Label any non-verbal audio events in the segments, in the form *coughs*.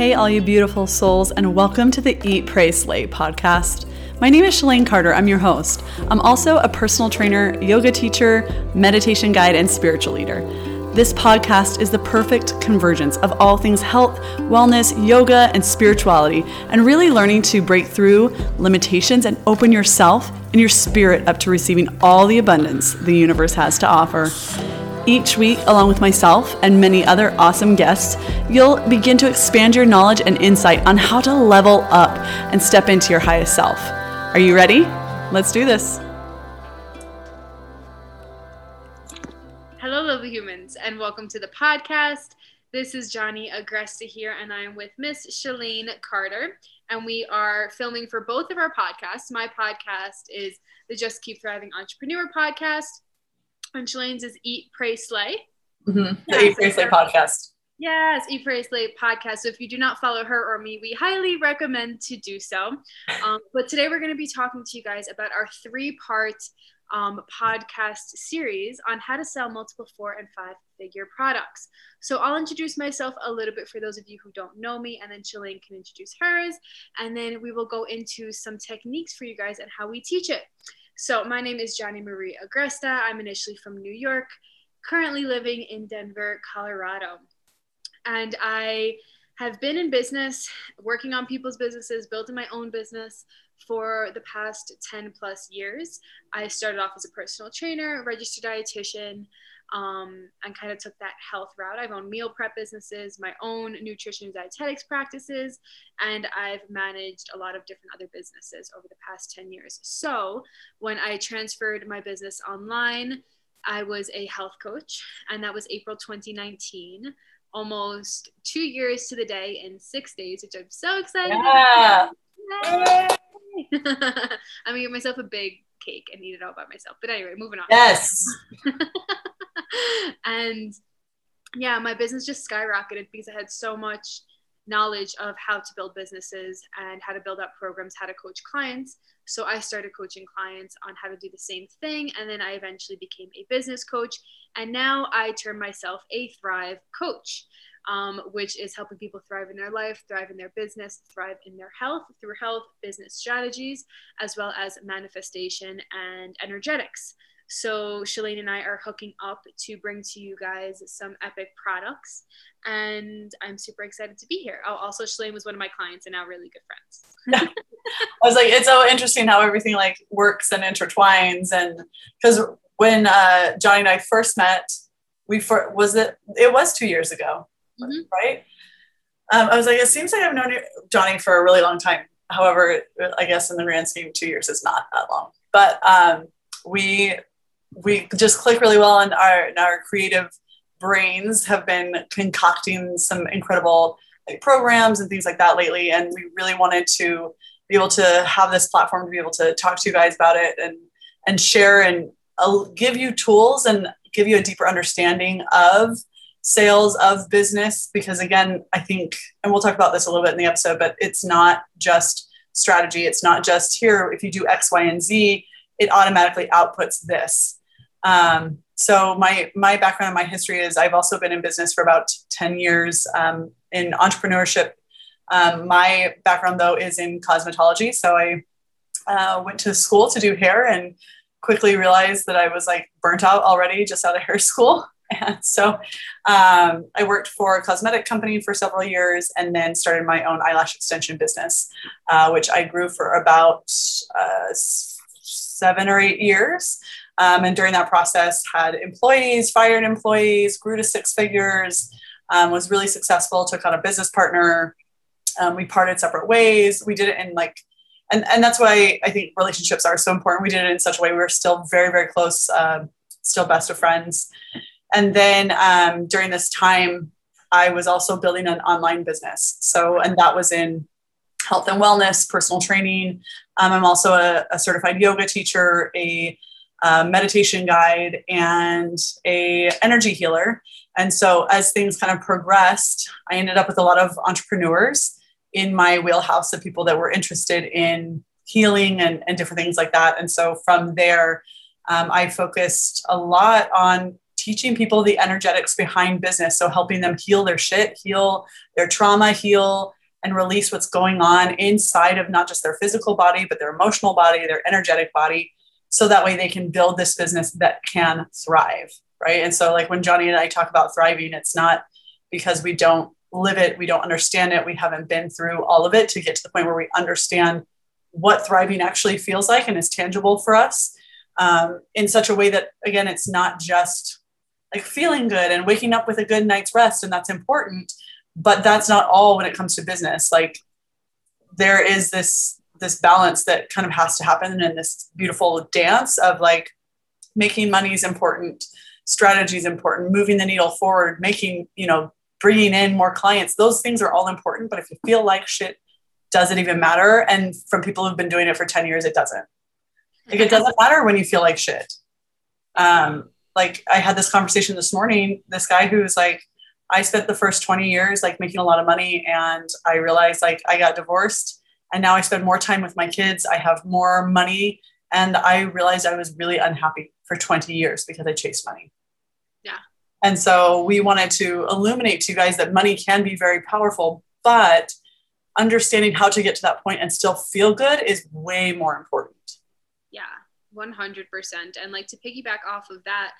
Hey, all you beautiful souls, and welcome to the Eat, Pray, Slay podcast. My name is Shalane Carter. I'm your host. I'm also a personal trainer, yoga teacher, meditation guide, and spiritual leader. This podcast is the perfect convergence of all things health, wellness, yoga, and spirituality, and really learning to break through limitations and open yourself and your spirit up to receiving all the abundance the universe has to offer. Each week, along with myself and many other awesome guests, you'll begin to expand your knowledge and insight on how to level up and step into your highest self. Are you ready? Let's do this. Hello, lovely humans, and welcome to the podcast. This is Johnny Agresta here, and I'm with Miss Shalane Carter, and we are filming for both of our podcasts. My podcast is the Just Keep Thriving Entrepreneur podcast and is Eat, Pray, Slay. Mm-hmm. The Eat, Pray, Slay podcast. Yes, Eat, Pray, Slay podcast. So if you do not follow her or me, we highly recommend to do so. Um, *laughs* but today we're going to be talking to you guys about our three part um, podcast series on how to sell multiple four and five figure products. So I'll introduce myself a little bit for those of you who don't know me, and then Shalane can introduce hers. And then we will go into some techniques for you guys and how we teach it. So, my name is Johnny Marie Agresta. I'm initially from New York, currently living in Denver, Colorado. And I have been in business, working on people's businesses, building my own business for the past 10 plus years. I started off as a personal trainer, registered dietitian, um, and kind of took that health route. I've owned meal prep businesses, my own nutrition and dietetics practices, and I've managed a lot of different other businesses over the past 10 years. So when I transferred my business online, I was a health coach, and that was April 2019. Almost two years to the day in six days, which I'm so excited yeah. about. *laughs* I'm gonna get myself a big cake and eat it all by myself. But anyway, moving on. Yes. *laughs* *laughs* and yeah, my business just skyrocketed because I had so much knowledge of how to build businesses and how to build up programs, how to coach clients. So I started coaching clients on how to do the same thing. And then I eventually became a business coach. And now I term myself a Thrive coach, um, which is helping people thrive in their life, thrive in their business, thrive in their health through health, business strategies, as well as manifestation and energetics. So Shalane and I are hooking up to bring to you guys some epic products, and I'm super excited to be here. Oh, also Shalane was one of my clients and now really good friends. *laughs* I was like, it's so interesting how everything like works and intertwines, and because when uh, Johnny and I first met, we for, was it it was two years ago, mm-hmm. right? Um, I was like, it seems like I've known Johnny for a really long time. However, I guess in the grand scheme, two years is not that long. But um, we we just click really well and our, and our creative brains have been concocting some incredible like, programs and things like that lately. And we really wanted to be able to have this platform to be able to talk to you guys about it and and share and uh, give you tools and give you a deeper understanding of sales of business because again i think and we'll talk about this a little bit in the episode but it's not just strategy. It's not just here if you do x y and z it automatically outputs this um, so my my background and my history is I've also been in business for about 10 years um, in entrepreneurship. Um, my background though is in cosmetology. So I uh, went to school to do hair and quickly realized that I was like burnt out already just out of hair *laughs* school. And so um, I worked for a cosmetic company for several years and then started my own eyelash extension business, uh, which I grew for about uh, seven or eight years. Um, and during that process, had employees, fired employees, grew to six figures, um, was really successful, took on a business partner. Um, we parted separate ways. We did it in like, and, and that's why I think relationships are so important. We did it in such a way we were still very, very close, uh, still best of friends. And then um, during this time, I was also building an online business. So, and that was in health and wellness, personal training. Um, I'm also a, a, certified yoga teacher, a a meditation guide, and a energy healer. And so as things kind of progressed, I ended up with a lot of entrepreneurs in my wheelhouse of people that were interested in healing and, and different things like that. And so from there, um, I focused a lot on teaching people the energetics behind business. So helping them heal their shit, heal their trauma, heal and release what's going on inside of not just their physical body, but their emotional body, their energetic body. So that way they can build this business that can thrive. Right. And so, like when Johnny and I talk about thriving, it's not because we don't live it, we don't understand it, we haven't been through all of it to get to the point where we understand what thriving actually feels like and is tangible for us um, in such a way that, again, it's not just like feeling good and waking up with a good night's rest, and that's important but that's not all when it comes to business like there is this this balance that kind of has to happen in this beautiful dance of like making money is important strategy is important moving the needle forward making you know bringing in more clients. Those things are all important but if you feel like shit does it even matter and from people who've been doing it for 10 years it doesn't. Like it doesn't matter when you feel like shit. Um like i had this conversation this morning this guy who's like I spent the first 20 years like making a lot of money and I realized like I got divorced and now I spend more time with my kids. I have more money and I realized I was really unhappy for 20 years because I chased money. Yeah. And so we wanted to illuminate to you guys that money can be very powerful, but understanding how to get to that point and still feel good is way more important. Yeah, 100%. And like to piggyback off of that,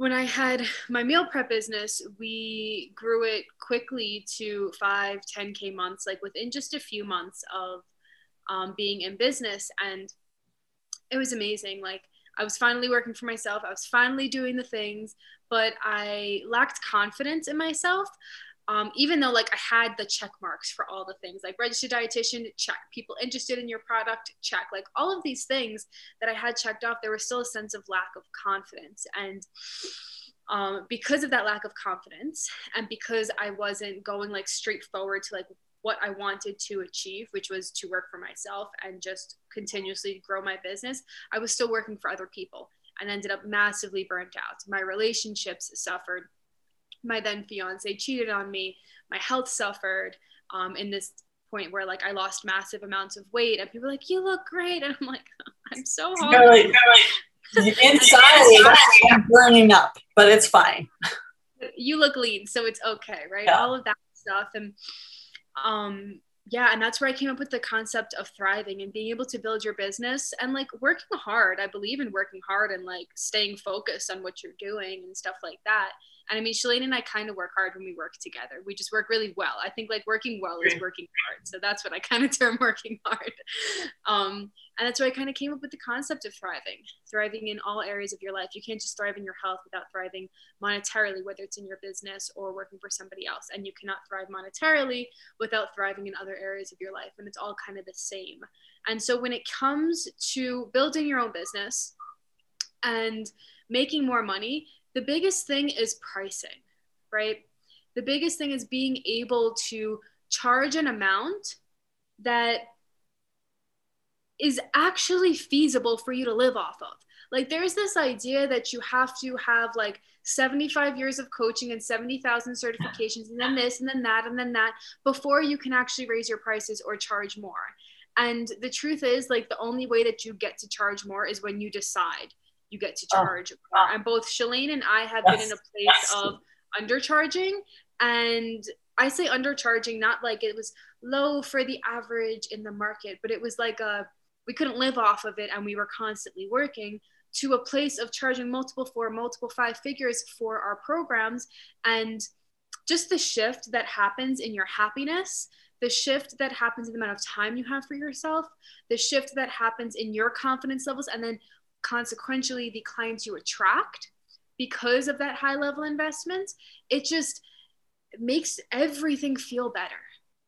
when I had my meal prep business, we grew it quickly to five, 10K months, like within just a few months of um, being in business. And it was amazing. Like, I was finally working for myself, I was finally doing the things, but I lacked confidence in myself um, even though like I had the check marks for all the things like registered dietitian, check, people interested in your product, check, like all of these things that I had checked off, there was still a sense of lack of confidence. And um, because of that lack of confidence, and because I wasn't going like straight forward to like what I wanted to achieve, which was to work for myself and just continuously grow my business, I was still working for other people and ended up massively burnt out. My relationships suffered my then fiance cheated on me my health suffered um, in this point where like i lost massive amounts of weight and people are like you look great. And i'm like *laughs* i'm so hungry. *laughs* inside i'm burning up but it's fine. *laughs* You look lean so it's okay right? Yeah. all of that stuff. And um yeah and that's where i came up with the concept of thriving and being able to build your business and like working hard. I believe in working hard and like staying focused on what you're doing and stuff like that and I mean, Shalane and I kind of work hard when we work together. We just work really well. I think like working well is working hard. So that's what I kind of *laughs* term working hard. Um, and that's why I kind of came up with the concept of thriving, thriving in all areas of your life. You can't just thrive in your health without thriving monetarily, whether it's in your business or working for somebody else. And you cannot thrive monetarily without thriving in other areas of your life. And it's all kind of the same. And so when it comes to building your own business and making more money, the biggest thing is pricing, right? The biggest thing is being able to charge an amount that is actually feasible for you to live off of. Like there's this idea that you have to have like 75 years of coaching and 70,000 certifications and then this and then that and then that before you can actually raise your prices or charge more. And the truth is like the only way that you get to charge more is when you decide you get to oh, charge. Oh. And both Shalane and I have yes. been in a place yes. of undercharging. And I say undercharging, not like it was low for the average in the market, but it was like a, we couldn't live off of it and we were constantly working to a place of charging multiple four, multiple five figures for our programs. And just the shift that happens in your happiness the shift that happens in the amount of time you have for yourself, the shift that happens in your confidence levels, and then consequentially the clients you attract because of that high level investment it just makes everything feel better.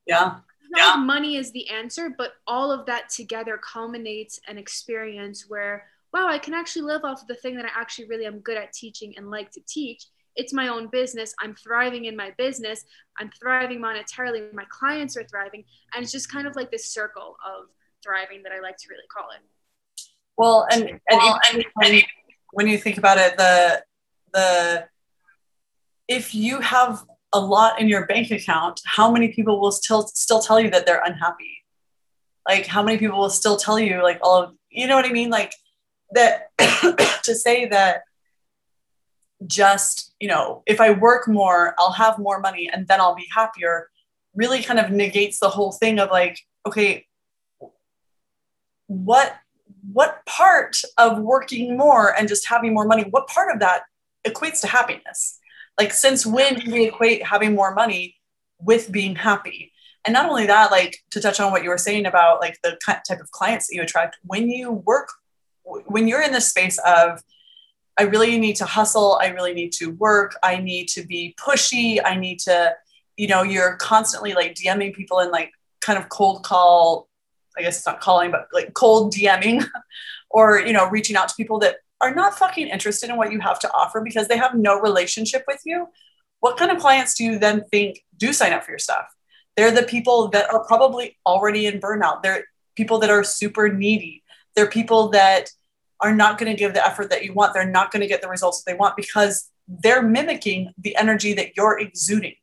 Yeah. Yeah. money is the answer but all of that together culminates an experience where wow i can actually live off of the thing that i actually really am good at teaching and like to teach. It's my own business. I'm thriving in my business. I'm thriving monetarily. My clients are thriving. And it's just kind of like this circle of thriving that i like to really call it well, and and, well, and, and when you think about it, the the if you have a lot in your bank account, how many people will still still tell you that they're unhappy? Like how many people will still tell you like all of you know what I mean? Like that *coughs* to say that just, you know, if I work more, I'll have more money and then I'll be happier, really kind of negates the whole thing of like, okay, what what part of working more and just having more money, what part of that equates to happiness? Like since when do we equate having more money with being happy? And not only that, like to touch on what you were saying about like the type of clients that you attract, when you work, when you're in the space of I really need to hustle. I really need to work. I need to be pushy. I need to, you know, you're constantly like DMing people and like kind of cold call, I guess it's not calling, but like cold DMing *laughs* or, you know, reaching out to people that are not fucking interested in what you have to offer because they have no relationship with you. What kind of clients do you then think do sign up for your stuff? They're the people that are probably already in burnout. They're people that are super needy. They're people that are not going to give the effort that you want. They're not going to get the results that they want because they're mimicking the energy that you're exuding.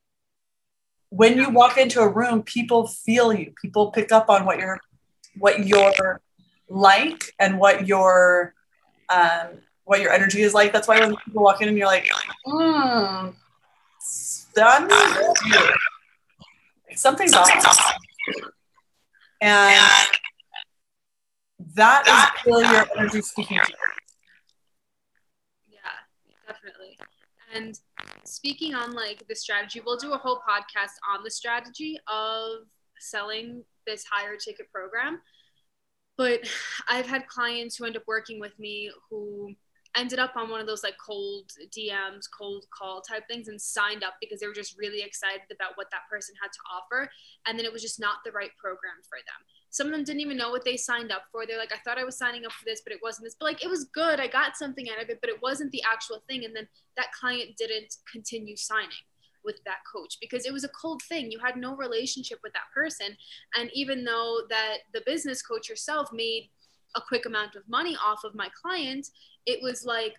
When you walk into a room, people feel you. People pick up on what you're what you're like and what your um, what your energy is like. That's why when people walk in and you're like, mm, something's off. And that is still your energy speaking to you. Yeah, definitely. And speaking on like the strategy, we'll do a whole podcast on the strategy of selling this higher ticket program. But I've had clients who end up working with me who ended up on one of those like cold DMs, cold call type things and signed up because they were just really excited about what that person had to offer. And then it was just not the right program for them some of them didn't even know what they signed up for. They're like, I thought I was signing up for this, but it wasn't this. But like, it was good. I got something out of it, but it wasn't the actual thing. And then that client didn't continue signing with that coach because it was a cold thing. You had no relationship with that person. And even though that the business coach herself made a quick amount of money off of my client, it was like,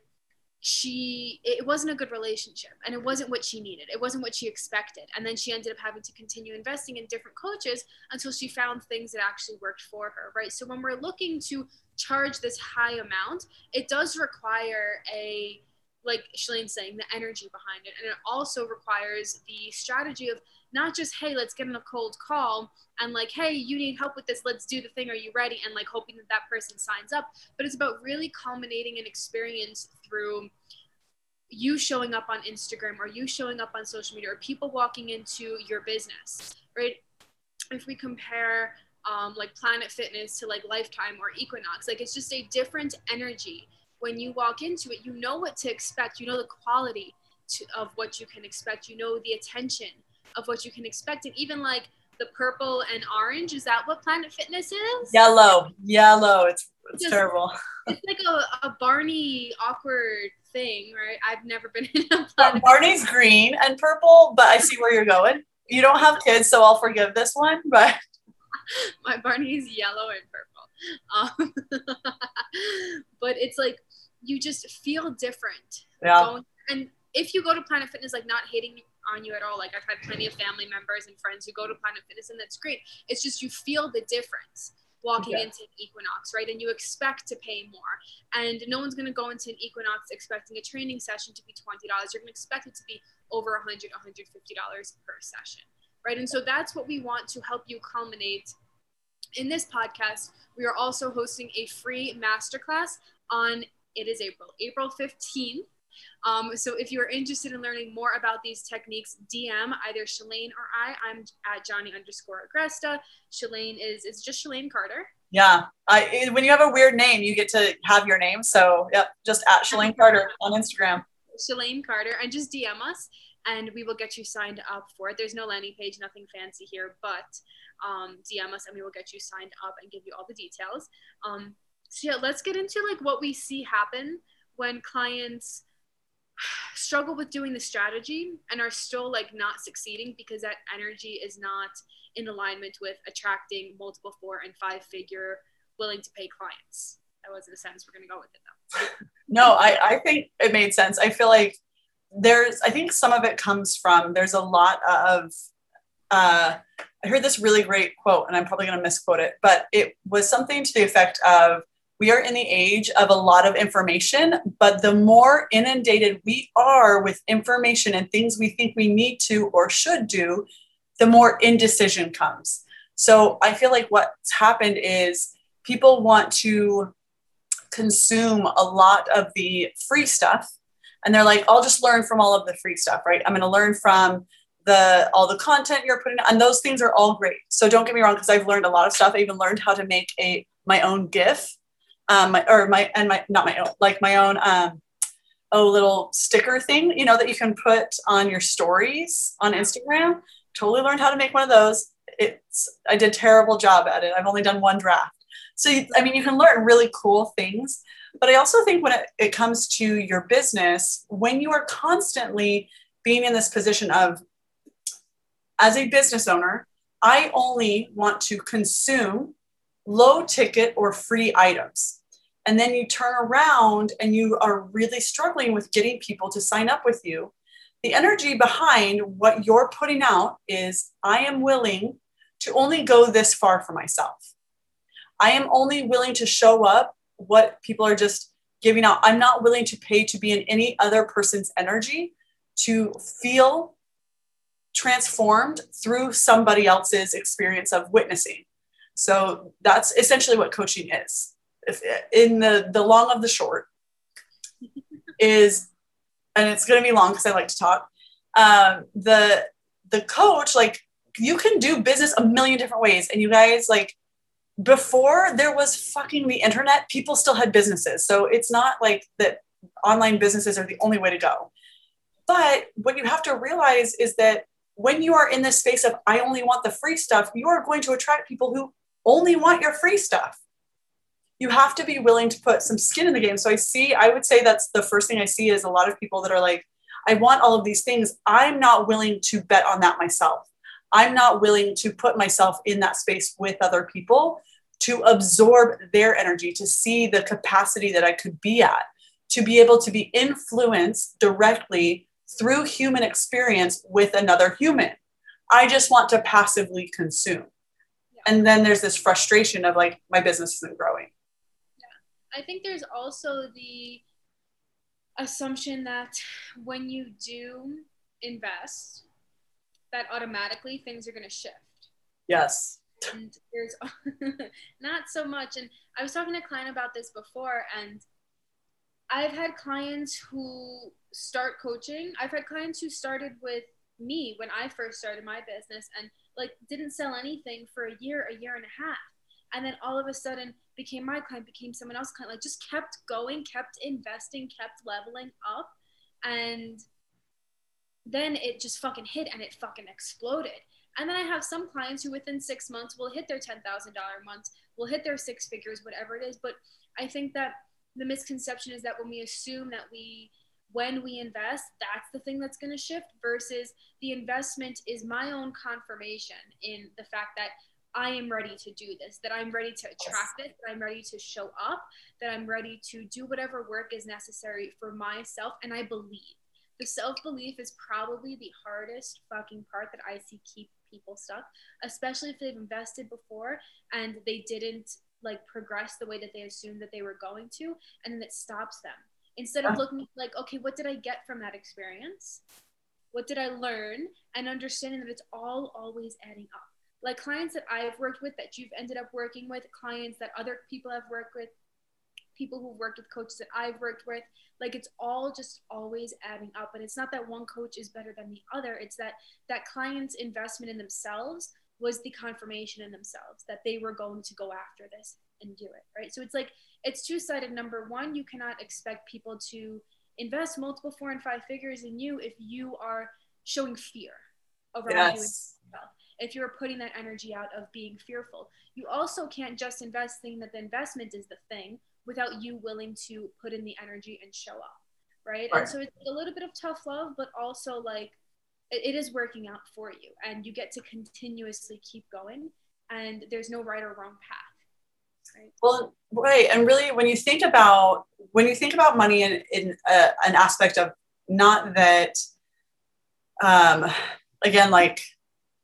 she it wasn't a good relationship and it wasn't what she needed it wasn't what she expected and then she ended up having to continue investing in different coaches until she found things that actually worked for her right so when we're looking to charge this high amount it does require a like Shalane's saying the energy behind it. And it also requires the strategy of not just hey let's get in a cold call and like hey you need help with this. Let's do the thing. Are you ready? And like hoping that that person signs up. But it's about really culminating an experience through you showing up on instagram or you showing up on social media or people walking into your business right? If we compare um, like planet fitness to like lifetime or equinox like it's just a different energy when you walk into it you know what to expect you know the quality to, of what you can expect you know the attention of what you can expect. And even like the purple and orange, is that what Planet Fitness is? Yellow, yellow. It's, it's Just, terrible. *laughs* it's like a, a Barney awkward thing, right? I've never been *laughs* in a Planet Barney's green and purple, but I see where you're going. You don't have kids, so I'll forgive this one, but. *laughs* My Barney is yellow and purple. Um, but it's like you just feel different. Yeah. Going, and if you go to Planet Fitness, like not hating on you at all. Like I've had plenty of family members and friends who go to Planet Fitness, and that's great. It's just you feel the difference walking yeah. into an Equinox, right? And you expect to pay more. And no one's going to go into an Equinox expecting a training session to be $20. You're going to expect it to be over $100, $150 per session, right? And so that's what we want to help you culminate in this podcast. We are also hosting a free masterclass on it is April, April 15th um, so if you are interested in learning more about these techniques, DM either Shalane or I. I'm at Johnny underscore Agresta. Shalane is it's just Shalane Carter. Yeah, I when you have a weird name, you get to have your name. So yep, just at Shalane Carter on Instagram. Shalane Carter, and just DM us, and we will get you signed up for it. There's no landing page, nothing fancy here, but um, DM us, and we will get you signed up and give you all the details. Um, so yeah, let's get into like what we see happen when clients *sighs* struggle with doing the strategy and are still like not succeeding because that energy is not in alignment with attracting multiple four and five figure willing to pay clients. That wasn't a sentence. We're going to go with it though. *laughs* no, I, I think it made sense. I feel like there's, I think some of it comes from, there's a lot of, uh, I heard this really great quote and I'm probably going to misquote it, but it was something to the effect of we are in the age of a lot of information, but the more inundated we are with information and things we think we need to or should do, the more indecision comes. So I feel like what's happened is people want to consume a lot of the free stuff and they're like i'll just learn from all of the free stuff right? I'm going to learn from the all the content you're putting and those things are all great. So don't get me wrong because i've learned a lot of stuff. I even learned how to make a my own gif um my, or my and my not my own like my own um oh little sticker thing you know that you can put on your stories on instagram. Totally learned how to make one of those. It's i did a terrible job at it. I've only done one draft. So i mean you can learn really cool things but I also think when it, it comes to your business, when you are constantly being in this position of, as a business owner, I only want to consume low ticket or free items. And then you turn around and you are really struggling with getting people to sign up with you. The energy behind what you're putting out is I am willing to only go this far for myself. I am only willing to show up what people are just giving out. I'm not willing to pay to be in any other person's energy to feel transformed through somebody else's experience of witnessing. So that's essentially what coaching is. In the the long of the short is, and it's going to be long because I like to talk. Um, the the coach like you can do business a million different ways, and you guys like before there was fucking the internet, people still had businesses. So it's not like that online businesses are the only way to go. But what you have to realize is that when you are in this space of, I only want the free stuff, you are going to attract people who only want your free stuff. You have to be willing to put some skin in the game. So I see, I would say that's the first thing I see is a lot of people that are like, I want all of these things. I'm not willing to bet on that myself. I'm not willing to put myself in that space with other people to absorb their energy, to see the capacity that I could be at, to be able to be influenced directly through human experience with another human. I just want to passively consume. Yeah. And then there's this frustration of like, my business isn't growing. I think there's also the assumption that when you do invest, that automatically things are going to shift. Yes and there's *laughs* not so much. And I was talking to a client about this before, and I've had clients who start coaching. I've had clients who started with me when I first started my business and like didn't sell anything for a year, a year and a half. And then all of a sudden became my client, became someone else's client, like just kept going, kept investing, kept leveling up. And then it just fucking hit and it fucking exploded. And then I have some clients who within six months will hit their $10,000 months, will hit their six figures, whatever it is. But I think that the misconception is that when we assume that we, when we invest, that's the thing that's going to shift versus the investment is my own confirmation in the fact that I am ready to do this, that I'm ready to attract this, that I'm ready to show up, that I'm ready to do whatever work is necessary for myself. And I believe the self belief is probably the hardest fucking part that I see keep people stuck, especially if they've invested before and they didn't like progress the way that they assumed that they were going to, and then it stops them. Instead of looking like, okay, what did I get from that experience? What did I learn? And understanding that it's all always adding up. Like clients that I've worked with, that you've ended up working with, clients that other people have worked with, people who've worked with coaches that I've worked with, like it's all just always adding up. And it's not that one coach is better than the other. It's that that client's investment in themselves was the confirmation in themselves that they were going to go after this and do it right? So it's like it's two-sided. Number one you cannot expect people to invest multiple four and five figures in you if you are showing fear around yes. If you're putting that energy out of being fearful. You also can't just invest thinking that the investment is the thing without you willing to put in the energy and show up right, right. and so it's a little bit of tough love but also like it, it is working out for you and you get to continuously keep going and there's no right or wrong path right? Well right and really when you think about when you think about money in, in uh, an aspect of not that um again like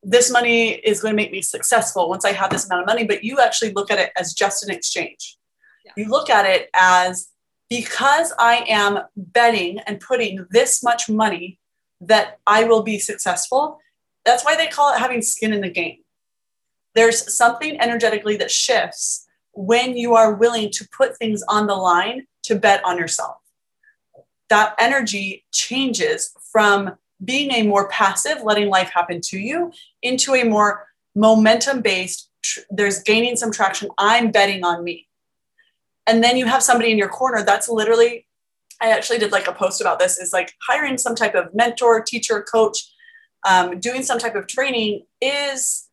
this money is going to make me successful once I have this amount of money, but you actually look at it as just an exchange Yeah. You look at it as because I am betting and putting this much money that I will be successful. That's why they call it having skin in the game. There's something energetically that shifts when you are willing to put things on the line to bet on yourself. That energy changes from being a more passive, letting life happen to you, into a more momentum based, tr- there's gaining some traction. I'm betting on me. And then you have somebody in your corner that's literally, I actually did like a post about this, is like hiring some type of mentor, teacher, coach, um, doing some type of training is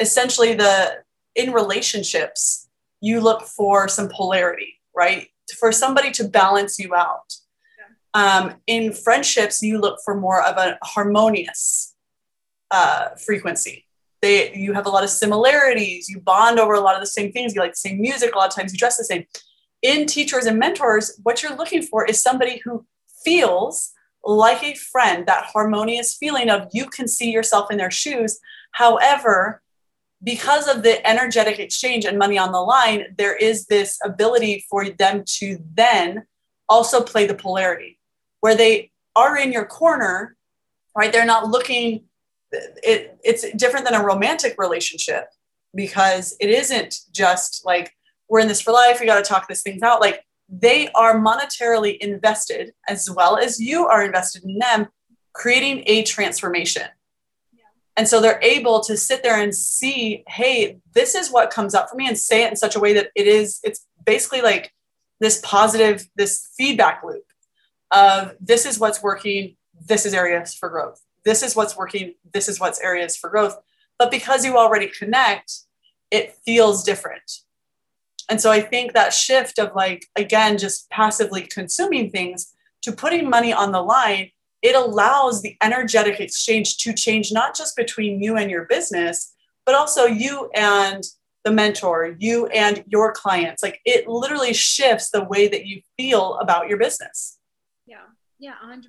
essentially the in relationships, you look for some polarity, right? For somebody to balance you out. Um, in friendships, you look for more of a harmonious uh, frequency. They, you have a lot of similarities. You bond over a lot of the same things. You like the same music. A lot of times you dress the same. In teachers and mentors, what you're looking for is somebody who feels like a friend, that harmonious feeling of you can see yourself in their shoes. However, because of the energetic exchange and money on the line, there is this ability for them to then also play the polarity where they are in your corner, right? They're not looking, it, it's different than a romantic relationship because it isn't just like we're in this for life, we got to talk this things out. Like they are monetarily invested as well as you are invested in them, creating a transformation. And so they're able to sit there and see, hey, this is what comes up for me and say it in such a way that it is, it's basically like this positive, this feedback loop of this is what's working, this is areas for growth. This is what's working, this is what's areas for growth. But because you already connect, it feels different. And so I think that shift of like, again, just passively consuming things to putting money on the line, it allows the energetic exchange to change not just between you and your business, but also you and the mentor, you and your clients. Like it literally shifts the way that you feel about your business. Yeah, 100%.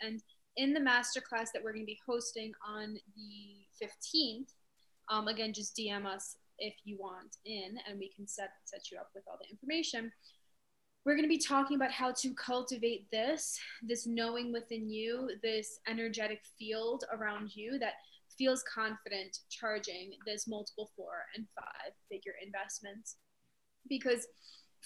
And in the masterclass that we're going to be hosting on the 15th, um, again, just DM us if you want in, and we can set set you up with all the information. We're going to be talking about how to cultivate this, this knowing within you, this energetic field around you that feels confident charging this multiple four and five figure investments. Because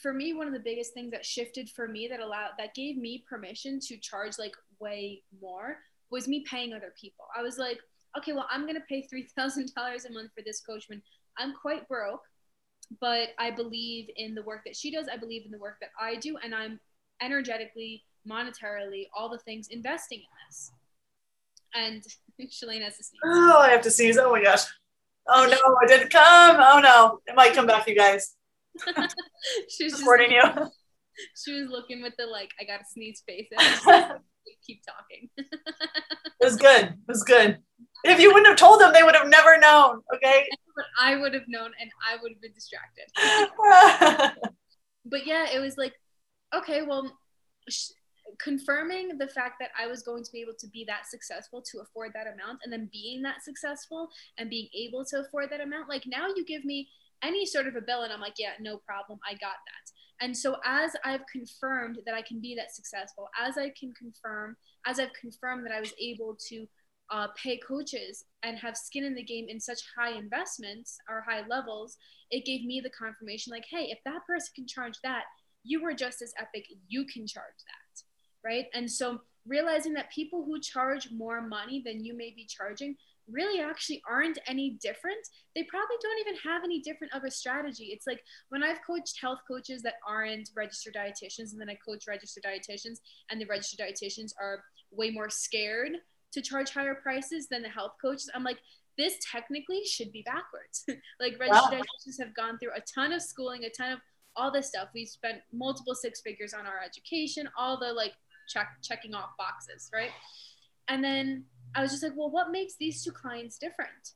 for me one of the biggest things that shifted for me that allowed that gave me permission to charge like way more was me paying other people i was like okay well i'm going to pay $3000 a month for this coachman i'm quite broke but i believe in the work that she does i believe in the work that i do and i'm energetically monetarily all the things investing in this and *laughs* Shalane has to sneeze. Oh, I have to sneeze. Oh my gosh. Oh no, it didn't come. Oh no. It might come back, you guys. *laughs* She's supporting you. *laughs* She was looking with the like, I got a sneeze face. *laughs* keep talking. it was good. It was good. If you wouldn't have told them, they would have never known. Okay. But I would have known, and I would have been distracted. but yeah, it was like, okay, well, sh- confirming the fact that I was going to be able to be that successful to afford that amount, and then being that successful and being able to afford that amount. Like now, you give me any sort of a bill and i'm like yeah no problem i got that. And so as i've confirmed that i can be that successful as i can confirm as i've confirmed that i was able to uh, pay coaches and have skin in the game in such high investments or high levels it gave me the confirmation like hey if that person can charge that you were just as epic you can charge that right? And so realizing that people who charge more money than you may be charging really actually aren't any different. They probably don't even have any different of a strategy. It's like when I've coached health coaches that aren't registered dietitians, and then I coach registered dietitians, and the registered dietitians are way more scared to charge higher prices than the health coaches. I'm like, this technically should be backwards. *laughs* like registered wow. dietitians have gone through a ton of schooling, a ton of all this stuff. We spent multiple six figures on our education, all the like check checking off boxes, right? And then I was just like, well, what makes these two clients different?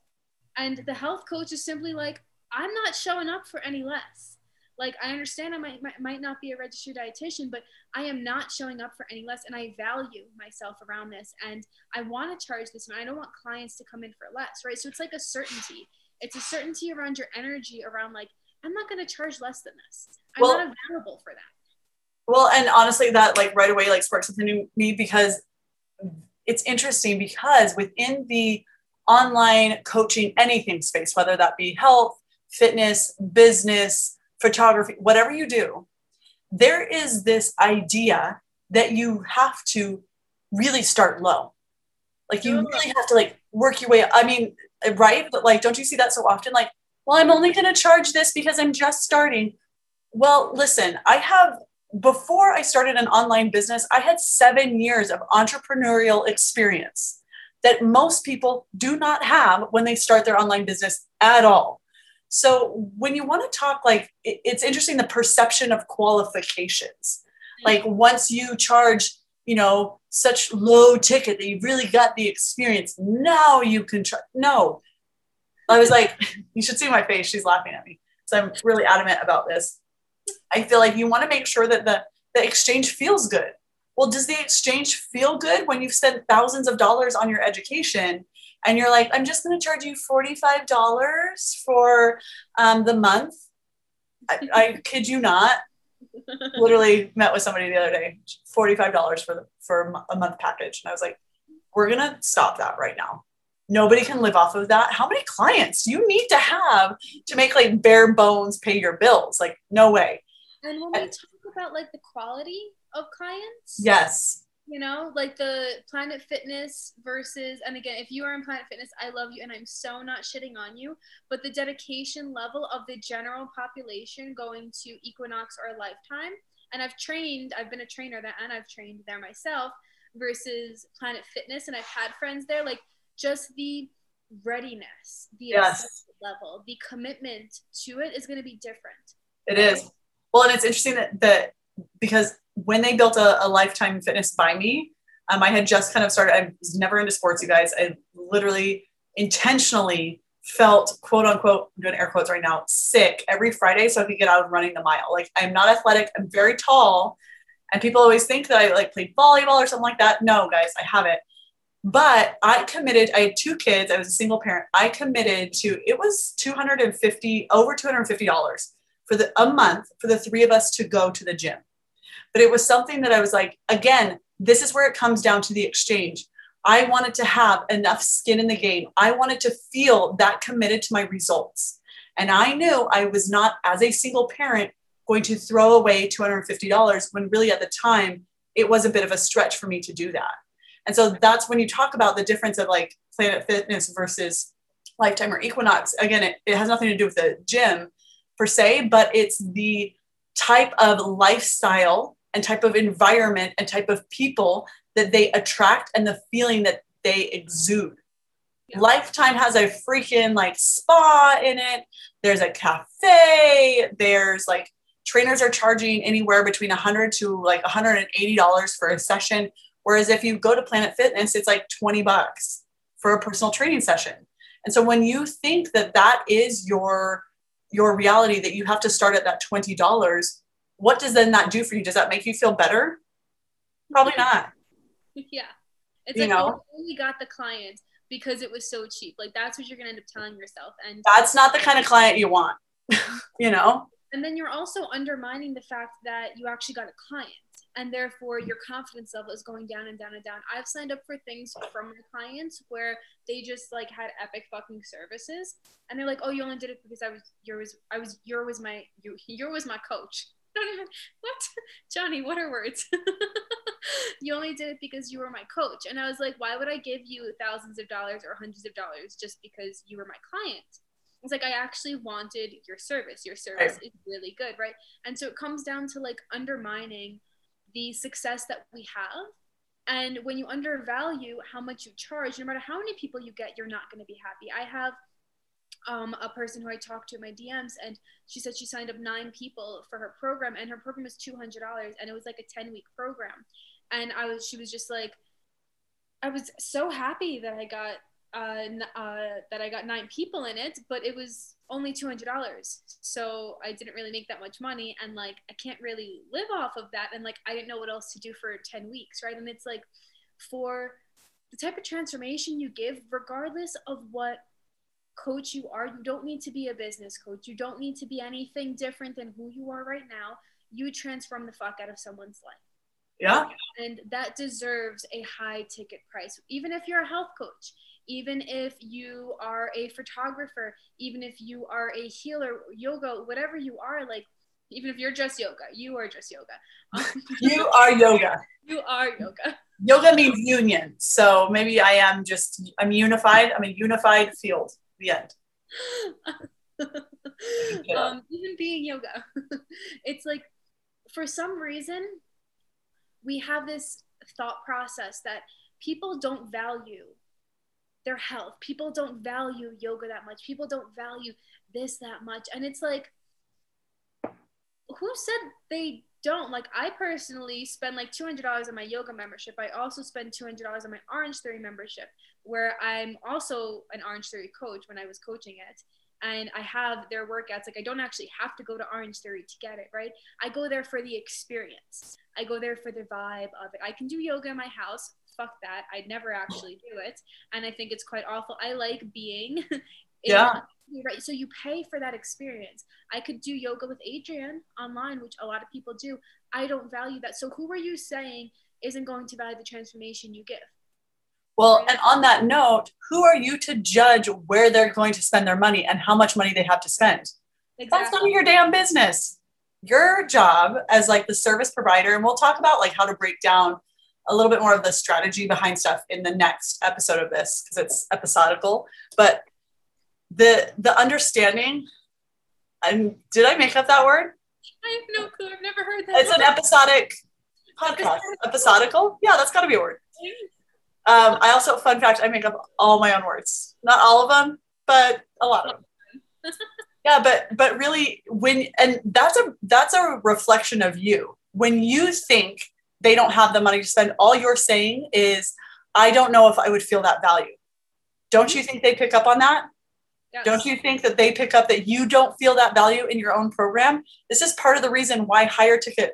And the health coach is simply like, I'm not showing up for any less. Like, I understand I might, might, might not be a registered dietitian, but I am not showing up for any less. And I value myself around this. And I want to charge this. And I don't want clients to come in for less, right? So it's like a certainty. It's a certainty around your energy, around like, I'm not going to charge less than this. I'm well, not available for that. Well, and honestly, that like right away like sparks something in me because it's interesting because within the online coaching anything space, whether that be health, fitness, business, photography, whatever you do, there is this idea that you have to really start low. Like you mm-hmm. really have to like work your way. Up. I mean, right? But like, don't you see that so often? Like, well, I'm only going to charge this because I'm just starting. Well, listen, I have before I started an online business, I had seven years of entrepreneurial experience that most people do not have when they start their online business at all. So when you want to talk, like it's interesting the perception of qualifications. Mm-hmm. Like once you charge, you know, such low ticket that you really got the experience, now you can try. No, I was like, *laughs* you should see my face. She's laughing at me. So I'm really adamant about this. I feel like you want to make sure that the, the exchange feels good. Well, does the exchange feel good when you've spent thousands of dollars on your education and you're like, I'm just going to charge you $45 for um, the month? I, I kid you not. *laughs* Literally met with somebody the other day, $45 for the, for a month package. And I was like, we're going to stop that right now. Nobody can live off of that. How many clients do you need to have to make like bare bones pay your bills? Like, no way. And when we talk about like the quality of clients, yes, you know, like the Planet Fitness versus, and again, if you are in Planet Fitness, I love you and I'm so not shitting on you, but the dedication level of the general population going to Equinox or Lifetime, and I've trained, I've been a trainer there and I've trained there myself versus Planet Fitness, and I've had friends there, like just the readiness, the yes. level, the commitment to it is going to be different. It is. Well, and it's interesting that, that because when they built a, a lifetime fitness by me, um, I had just kind of started, I was never into sports, you guys. I literally intentionally felt quote unquote, I'm doing air quotes right now, sick every Friday so I could get out of running the mile. Like I'm not athletic, I'm very tall. And people always think that I like played volleyball or something like that. No, guys, I haven't. But I committed, I had two kids, I was a single parent. I committed to it was 250, over $250 for the a month for the three of us to go to the gym. But it was something that I was like, again, this is where it comes down to the exchange. I wanted to have enough skin in the game. I wanted to feel that committed to my results. And I knew I was not, as a single parent, going to throw away $250 when really at the time it was a bit of a stretch for me to do that. And so that's when you talk about the difference of like Planet Fitness versus Lifetime or Equinox. Again, it, it has nothing to do with the gym, per se, but it's the type of lifestyle and type of environment and type of people that they attract and the feeling that they exude. Yeah. Lifetime has a freaking like spa in it. There's a cafe. There's like trainers are charging anywhere between 100 to like 180 dollars for a session. Whereas if you go to Planet Fitness, it's like 20 bucks for a personal training session. And so when you think that that is your your reality that you have to start at that $20 what does then that do for you? Does that make you feel better? Probably not. *laughs* Yeah. It's you like know? you only got the client because it was so cheap. Like that's what you're gonna end up telling yourself. And that's not the kind of client you want *laughs* you know? And then you're also undermining the fact that you actually got a client and therefore your confidence level is going down and down and down. I've signed up for things from my clients where they just like had epic fucking services, and they're like, "Oh, you only did it because I was your was I was your was my you your was my coach." I don't even what Johnny. What are words? *laughs* you only did it because you were my coach, and I was like, "Why would I give you thousands of dollars or hundreds of dollars just because you were my client?" It's like I actually wanted your service. Your service is really good, right? And so it comes down to like undermining the success that we have. And when you undervalue how much you charge, no matter how many people you get, you're not going to be happy. I have um, a person who I talked to in my DMs, and she said she signed up nine people for her program, and her program was two hundred dollars, and it was like a ten week program. And I was, she was just like, I was so happy that I got uh, uh, that I got nine people in it, but it was only two hundred dollars. So I didn't really make that much money, and like I can't really live off of that. And like I didn't know what else to do for ten weeks, right? And it's like for the type of transformation you give, regardless of what coach you are. You don't need to be a business coach. You don't need to be anything different than who you are right now. You transform the fuck out of someone's life. Yeah. And that deserves a high ticket price. Even if you're a health coach, even if you are a photographer, even if you are a healer, yoga, whatever you are, like even if you're just yoga, you are just yoga. *laughs* you are yoga. *laughs* You are yoga. Yoga means union. So maybe I am just, I'm unified. I'm a unified field. The end. *laughs* um, even being yoga, it's like for some reason, we have this thought process that people don't value their health. People don't value yoga that much. People don't value this that much. And it's like, who said they don't? Like, I personally spend like $200 on my yoga membership. I also spend $200 on my Orange Theory membership, where I'm also an Orange Theory coach when I was coaching it. And I have their workouts. Like, I don't actually have to go to Orange Theory to get it, right? I go there for the experience. I go there for the vibe of it. I can do yoga in my house. Fuck that. I'd never actually do it. And I think it's quite awful. I like being *laughs* yeah right so you pay for that experience i could do yoga with Adriene online which a lot of people do i don't value that so who are you saying isn't going to value the transformation you give well and on that note who are you to judge where they're going to spend their money and how much money they have to spend exactly. that's none of your damn business your job as like the service provider and we'll talk about like how to break down a little bit more of the strategy behind stuff in the next episode of this because it's episodical. But the the understanding and did i make up that word? I have no clue. I've never heard that it's an episodic podcast. *laughs* Episodical? Yeah that's got to be a word. Um, i also fun fact i make up all my own words. Not all of them but a lot of them *laughs* yeah but but really when and that's a that's a reflection of you. When you think they don't have the money to spend all you're saying is i don't know if i would feel that value don't you think they pick up on that Yes. Don't you think that they pick up that you don't feel that value in your own program? This is part of the reason why higher ticket,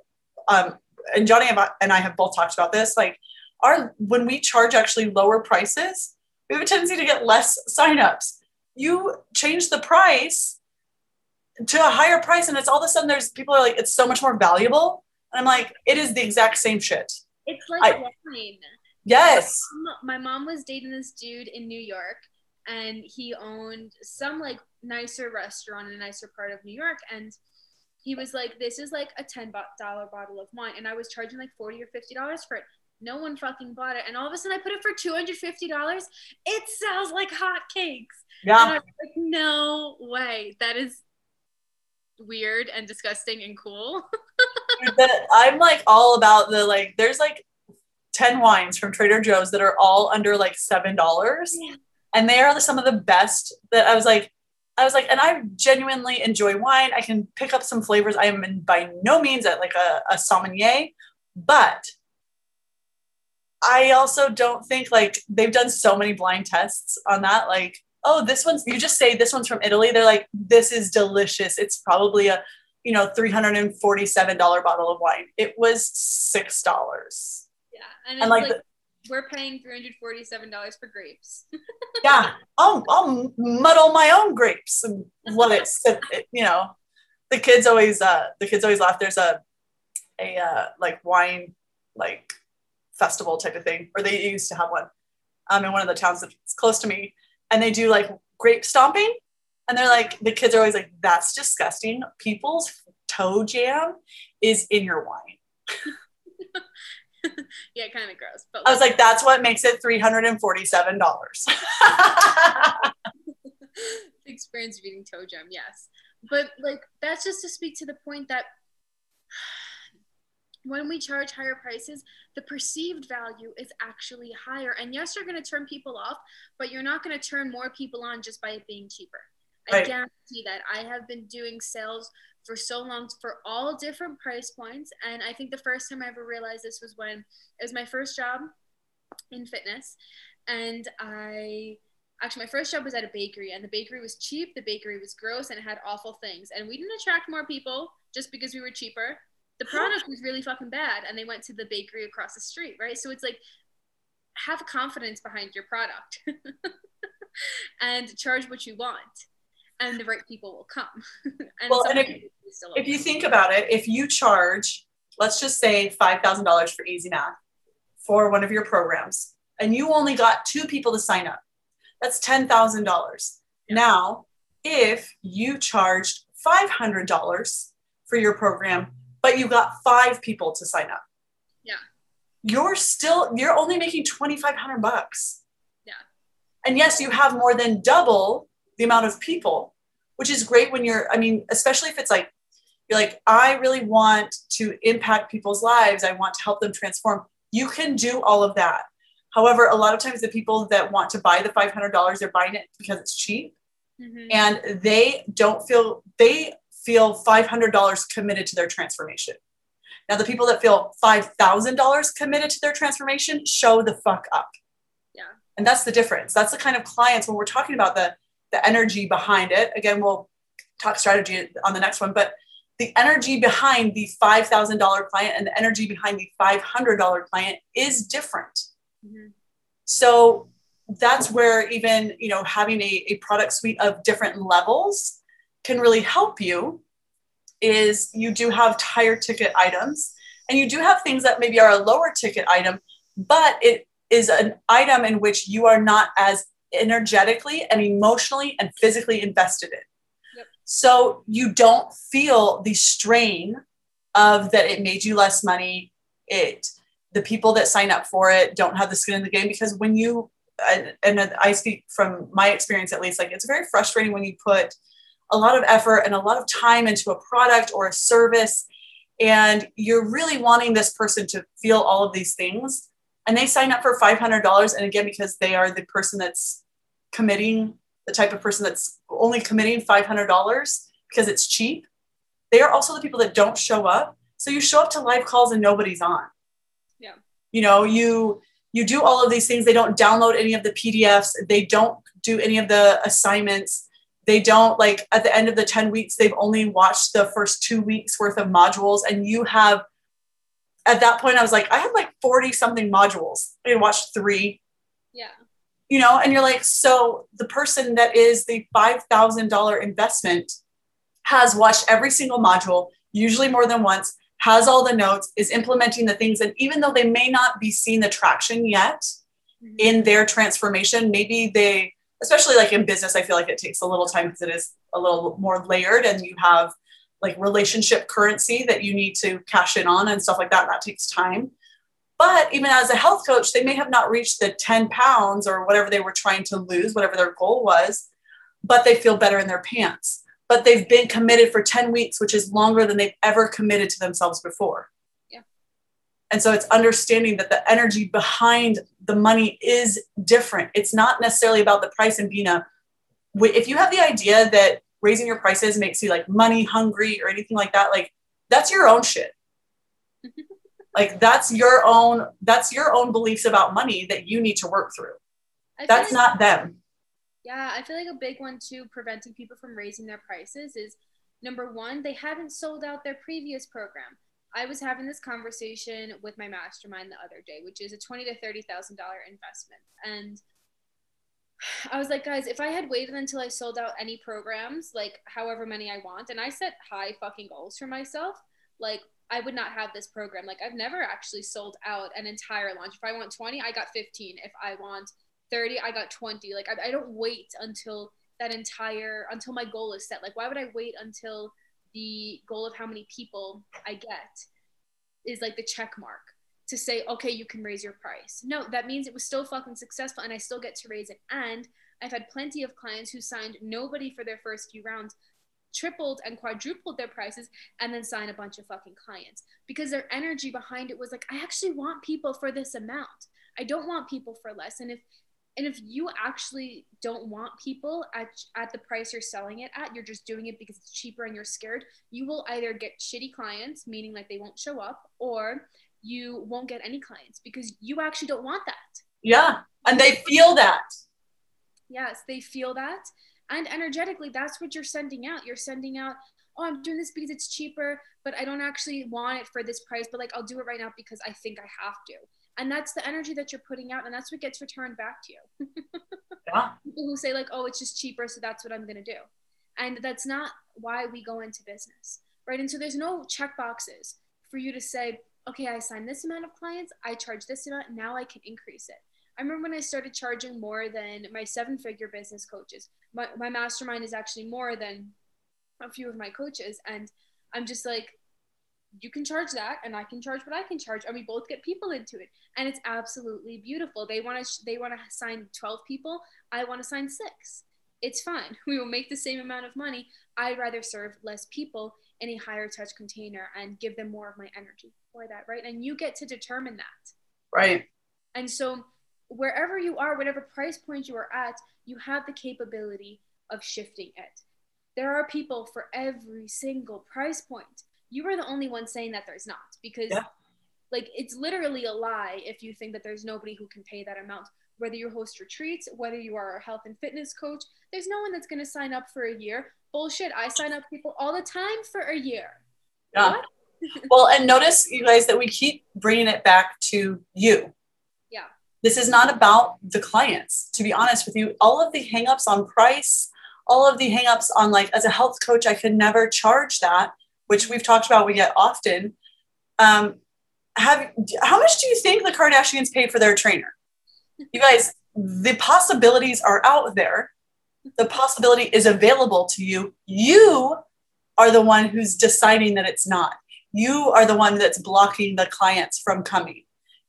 um, and Johnny and I have both talked about this. Like, our when we charge actually lower prices, we have a tendency to get less signups. You change the price to a higher price, and it's all of a sudden there's people are like, it's so much more valuable. And I'm like, it is the exact same shit. It's like I, wine. Yes. My mom was dating this dude in New York and he owned some like nicer restaurant in a nicer part of New York. And he was like, This is like a $10 bottle of wine. And I was charging like 40 or $50 for it. No one fucking bought it. And all of a sudden I put it for $250. It sells like hotcakes. Yeah. And I was like, No way. That is weird and disgusting and cool. *laughs* I'm like all about the like, there's like 10 wines from Trader Joe's that are all under like $7. Yeah and they are some of the best that I was like, I was like, and I genuinely enjoy wine. I can pick up some flavors. I am in, by no means at like a, a sommelier, but I also don't think like they've done so many blind tests on that. Like, oh, this one's, you just say this one's from Italy. They're like, this is delicious. It's probably a, you know, $347 bottle of wine. It was $6. Yeah. And, and like, like the, we're paying $347 for grapes. *laughs* yeah. I'll, I'll muddle my own grapes and let it sit, you know, the kids always, uh, the kids always laugh. There's a, a, uh, like wine, like festival type of thing, or they used to have one, um, in one of the towns that's close to me. And they do like grape stomping. And they're like, the kids are always like, that's disgusting. People's toe jam is in your wine. *laughs* yeah, kind of gross. But I was like, that's what makes it three hundred and forty-seven dollars. *laughs* experience of eating toe jam, yes, but like that's just to speak to the point that when we charge higher prices, the perceived value is actually higher. And yes, you're going to turn people off, but you're not going to turn more people on just by it being cheaper. I guarantee that. I have been doing sales for so long for all different price points. And I think the first time I ever realized this was when it was my first job in fitness. And I actually, my first job was at a bakery, and the bakery was cheap, the bakery was gross, and it had awful things. And we didn't attract more people just because we were cheaper. The product was really fucking bad, and they went to the bakery across the street, right? So it's like, have confidence behind your product. *laughs* and charge what you want and the right people will come *laughs* and well and if, if you think about it if you charge let's just say $5000 for easy math for one of your programs and you only got two people to sign up that's $10000 yeah. now if you charged $500 for your program but you got five people to sign up. Yeah. You're still you're only making 2500 bucks. Yeah. And yes you have more than double the amount of people which is great when you're i mean especially if it's like you're like i really want to impact people's lives. I want to help them transform. You can do all of that. However a lot of times the people that want to buy the $500 they're buying it because it's cheap. Mm-hmm. and they don't feel they feel $500 committed to their transformation now, the people that feel $5,000 committed to their transformation show the fuck up. Yeah. And that's the difference. That's the kind of clients when we're talking about the, the energy behind it. Again, we'll talk strategy on the next one, but the energy behind the $5,000 client and the energy behind the $500 client is different. Mm-hmm. So that's where even, you know, having a, a product suite of different levels can really help you is you do have higher ticket items and you do have things that maybe are a lower ticket item, but it is an item in which you are not as energetically and emotionally and physically invested in. Yep. So you don't feel the strain of that it made you less money. It the people that sign up for it don't have the skin in the game because when you and, and I speak from my experience at least, like it's very frustrating when you put a lot of effort and a lot of time into a product or a service and you're really wanting this person to feel all of these things. And they sign up for $500 and again because they are the person that's committing the type of person that's only committing $500 because it's cheap they are also the people that don't show up. So you show up to live calls and nobody's on. Yeah. You know you you do all of these things. They don't download any of the pdfs they don't do any of the assignments they don't like at the end of the 10 weeks they've only watched the first two weeks worth of modules and you have at that point i was like i had like 40 something modules. I watched three. Yeah. You know and you're like so the person that is the $5000 investment has watched every single module usually more than once has all the notes is implementing the things and even though they may not be seeing the traction yet mm-hmm. in their transformation maybe they especially like in business, I feel like it takes a little time because it is a little more layered and you have like relationship currency that you need to cash in on and stuff like that. That takes time. But even as a health coach, they may have not reached the 10 pounds or whatever they were trying to lose, whatever their goal was, but they feel better in their pants. But they've been committed for 10 weeks, which is longer than they've ever committed to themselves before. And so it's understanding that the energy behind the money is different. It's not necessarily about the price and being a, if you have the idea that raising your prices makes you like money hungry or anything like that, like that's your own shit. *laughs* like that's your own, that's your own beliefs about money that you need to work through. That's like, not them. Yeah. I feel like a big one too, preventing people from raising their prices is number one, they haven't sold out their previous program I was having this conversation with my mastermind the other day, which is a twenty to thirty thousand dollar investment, and I was like, guys, if I had waited until I sold out any programs, like however many I want, and I set high fucking goals for myself, like I would not have this program. Like I've never actually sold out an entire launch. If I want 20, I got 15. If I want 30, I got 20. Like I, I don't wait until that entire, until my goal is set. Like why would I wait until the goal of how many people I get is like the check mark to say, okay, you can raise your price. No, that means it was still fucking successful and I still get to raise it. And I've had plenty of clients who signed nobody for their first few rounds, tripled and quadrupled their prices, and then sign a bunch of fucking clients because their energy behind it was like, I actually want people for this amount. I don't want people for less. And if and if you actually don't want people at, at the price you're selling it at, you're just doing it because it's cheaper and you're scared, you will either get shitty clients, meaning like they won't show up, or you won't get any clients because you actually don't want that. Yeah. And they feel that. Yes, they feel that. And energetically, that's what you're sending out. You're sending out, oh, I'm doing this because it's cheaper, but I don't actually want it for this price, but like I'll do it right now because I think I have to and that's the energy that you're putting out and that's what gets returned back to you *laughs* yeah people who say like, oh, it's just cheaper, so that's what I'm gonna do, and that's not why we go into business, right? And so there's no check boxes for you to say, okay, I signed this amount of clients, I charge this amount, now I can increase it. I remember when I started charging more than my seven figure business coaches. My, my mastermind is actually more than a few of my coaches. And I'm just like, you can charge that and I can charge what I can charge. And we both get people into it. And it's absolutely beautiful. They want to, they want to sign 12 people. I want to sign six. It's fine. *laughs* We will make the same amount of money. I'd rather serve less people in a higher touch container and give them more of my energy for that. Right. And you get to determine that. Right. And so wherever you are, whatever price point you are at, you have the capability of shifting it. There are people for every single price point. You are the only one saying that there's not because yeah. like it's literally a lie if you think that there's nobody who can pay that amount. Whether you host retreats, whether you are a health and fitness coach, there's no one that's going to sign up for a year. Bullshit. I sign up people all the time for a year. Yeah. *laughs* well, and notice you guys that we keep bringing it back to you Yeah. this is not about the clients, to be honest with you. All of the hangups on price, all of the hangups on like, as a health coach, I could never charge that, which we've talked about, we get often. Um, have how much do you think the Kardashians pay for their trainer? You guys, the possibilities are out there. The possibility is available to you. You are the one who's deciding that it's not. You are the one that's blocking the clients from coming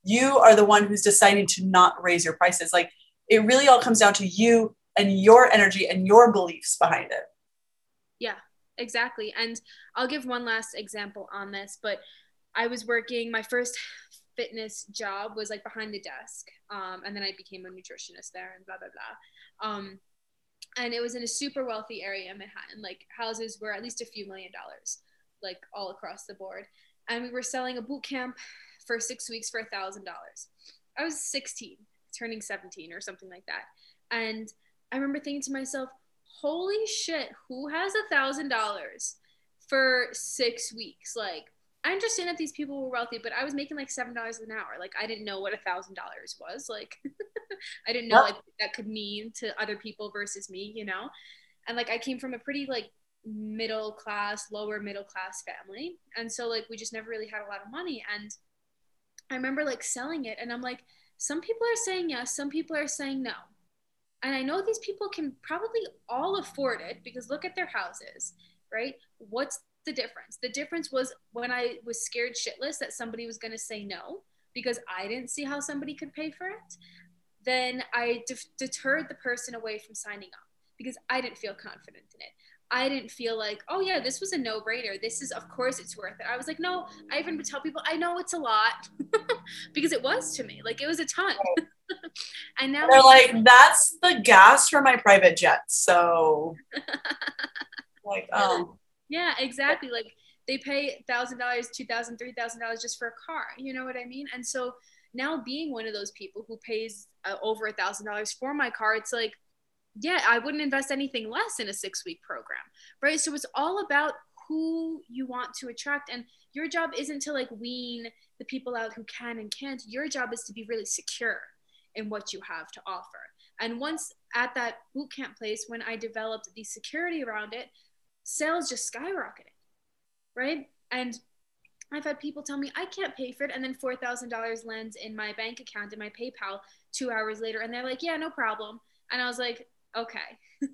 you are the one who's deciding to not raise your prices like it really all comes down to you and your energy and your beliefs behind it yeah exactly and i'll give one last example on this but i was working my first fitness job was like behind the desk um, and then i became a nutritionist there and blah blah blah um, and it was in a super wealthy area in manhattan like houses were at least a few million dollars like all across the board and we were selling a boot camp for six weeks for a thousand dollars. I was 16, turning 17 or something like that. And I remember thinking to myself, holy shit, who has a thousand dollars for six weeks? Like, I understand that these people were wealthy, but I was making like seven dollars an hour. Like, I didn't know what a thousand dollars was. Like, *laughs* I didn't know like that could mean to other people versus me, you know. And like, I came from a pretty like middle class, lower middle class family, and so like we just never really had a lot of money. And I remember like selling it and I'm like, some people are saying yes, some people are saying no. And I know these people can probably all afford it because look at their houses, right? What's the difference? The difference was when I was scared shitless that somebody was going to say no because I didn't see how somebody could pay for it. Then I de- deterred the person away from signing up because I didn't feel confident in it. I didn't feel like, oh yeah, this was a no brainer. This is, of course, it's worth it. I was like, no, I even would tell people, I know it's a lot *laughs* because it was to me. Like it was a ton. *laughs* and now they're like, that's the gas for my private jet. So, *laughs* like, um, yeah, exactly. Like they pay thousand dollars, two thousand, three thousand dollars just for a car. You know what I mean? And so now being one of those people who pays uh, over a thousand dollars for my car, it's like yeah, I wouldn't invest anything less in a six week program, right? So it's all about who you want to attract. And your job isn't to like wean the people out who can and can't. Your job is to be really secure in what you have to offer. And once at that boot camp place, when I developed the security around it, sales just skyrocketed, right? And I've had people tell me I can't pay for it, and then four thousand dollars lands in my bank account in my PayPal two hours later, and they're like, "Yeah, no problem." And I was like, okay. *laughs*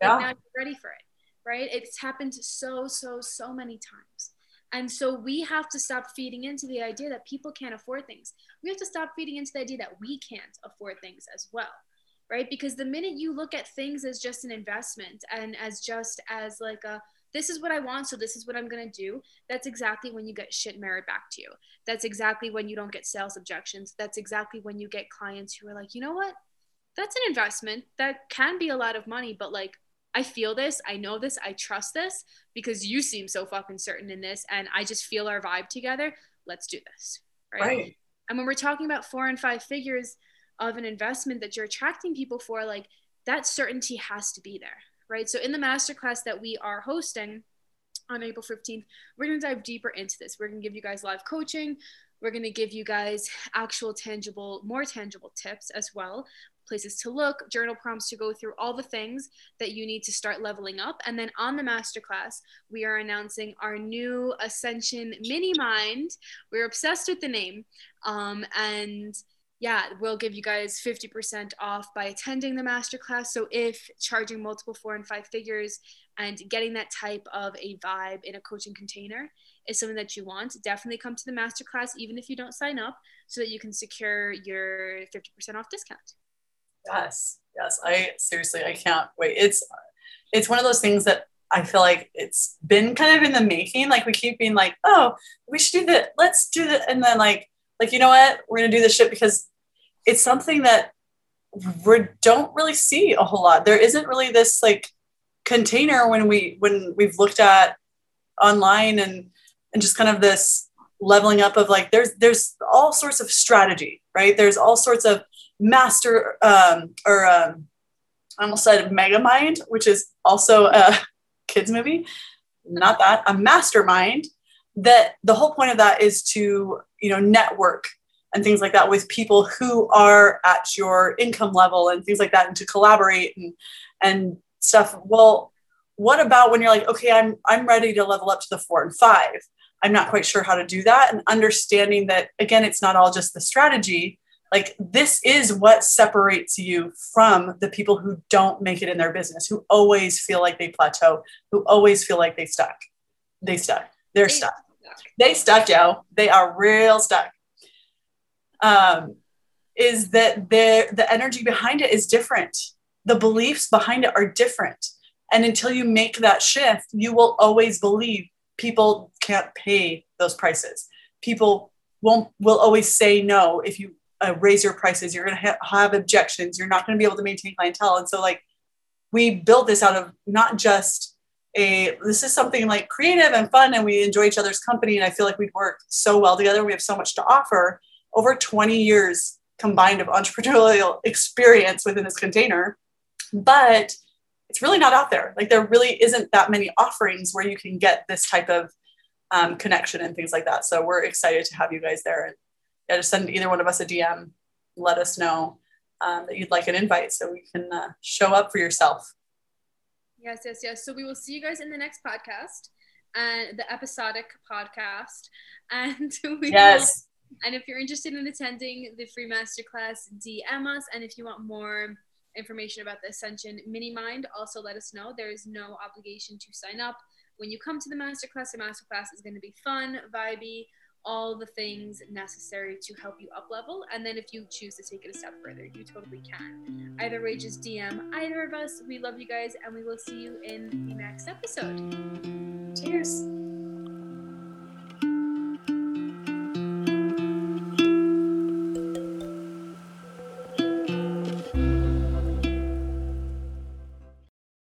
Like now you're ready for it right? It's happened so so so many times. And so we have to stop feeding into the idea that people can't afford things. We have to stop feeding into the idea that we can't afford things as well right because the minute you look at things as just an investment and as just as like a this is what I want, so this is what I'm gonna do. That's exactly when you get shit married back to you. That's exactly when you don't get sales objections. That's exactly when you get clients who are like, you know what? that's an investment that can be a lot of money, but like I feel this, I know this, I trust this because you seem so fucking certain in this and I just feel our vibe together. Let's do this. Right. right. And when we're talking about four and five figures of an investment that you're attracting people for, like that certainty has to be there. Right. So in the masterclass that we are hosting on April 15th, we're going to dive deeper into this. We're going to give you guys live coaching. We're going to give you guys actual tangible, more tangible tips as well. places to look, journal prompts to go through, all the things that you need to start leveling up. And then on the masterclass, we are announcing our new Ascension Mini Mind. We're obsessed with the name. Um, and yeah, we'll give you guys 50% off by attending the masterclass. So if charging multiple four and five figures and getting that type of a vibe in a coaching container is something that you want, definitely come to the masterclass, even if you don't sign up, so that you can secure your 50% off discount. Yes, yes. I seriously, I can't wait. It's it's one of those things that I feel like it's been kind of in the making. Like we keep being like, oh, we should do that. Let's do that. And then like, like, you know what? We're gonna do this shit because it's something that we don't really see a whole lot. There isn't really this like container when we when we've looked at online and and just kind of this leveling up of like there's there's all sorts of strategy right there's all sorts of master um, or um, I almost said Megamind, which is also a *laughs* kids movie. Not that a mastermind. That the whole point of that is to you know network and things like that with people who are at your income level and things like that, and to collaborate and and stuff. Well, what about when you're like, okay, I'm I'm ready to level up to the four and five. I'm not quite sure how to do that, and understanding that again, it's not all just the strategy like this is what separates you from the people who don't make it in their business who always feel like they plateau who always feel like they stuck they stuck they're stuck. They stuck yo they are real stuck. Um, is that the the energy behind it is different. The beliefs behind it are different. And until you make that shift you will always believe people can't pay those prices. People won't will always say no if you uh, raise your prices. You're going to ha- have objections. You're not going to be able to maintain clientele. And so like we built this out of not just a this is something like creative and fun and we enjoy each other's company and i feel like we work so well together. We have so much to offer. Over 20 years combined of entrepreneurial experience within this container. But it's really not out there. Like there really isn't that many offerings where you can get this type of um, connection and things like that. So we're excited to have you guys there. And yeah, just send either one of us a DM. Let us know um, that you'd like an invite so we can uh, show up for yourself. Yes, yes, yes. So we will see you guys in the next podcast and the episodic podcast. *laughs* And we yes. Will, and if you're interested in attending the free masterclass, DM us. And if you want more information about the Ascension Mini Mind, also let us know. There is no obligation to sign up. When you come to the masterclass, the masterclass is going to be fun, vibey all the things necessary to help you up level. And then if you choose to take it a step further, you totally can. Either way, just DM either of us. We love you guys, and we will see you in the next episode. Cheers.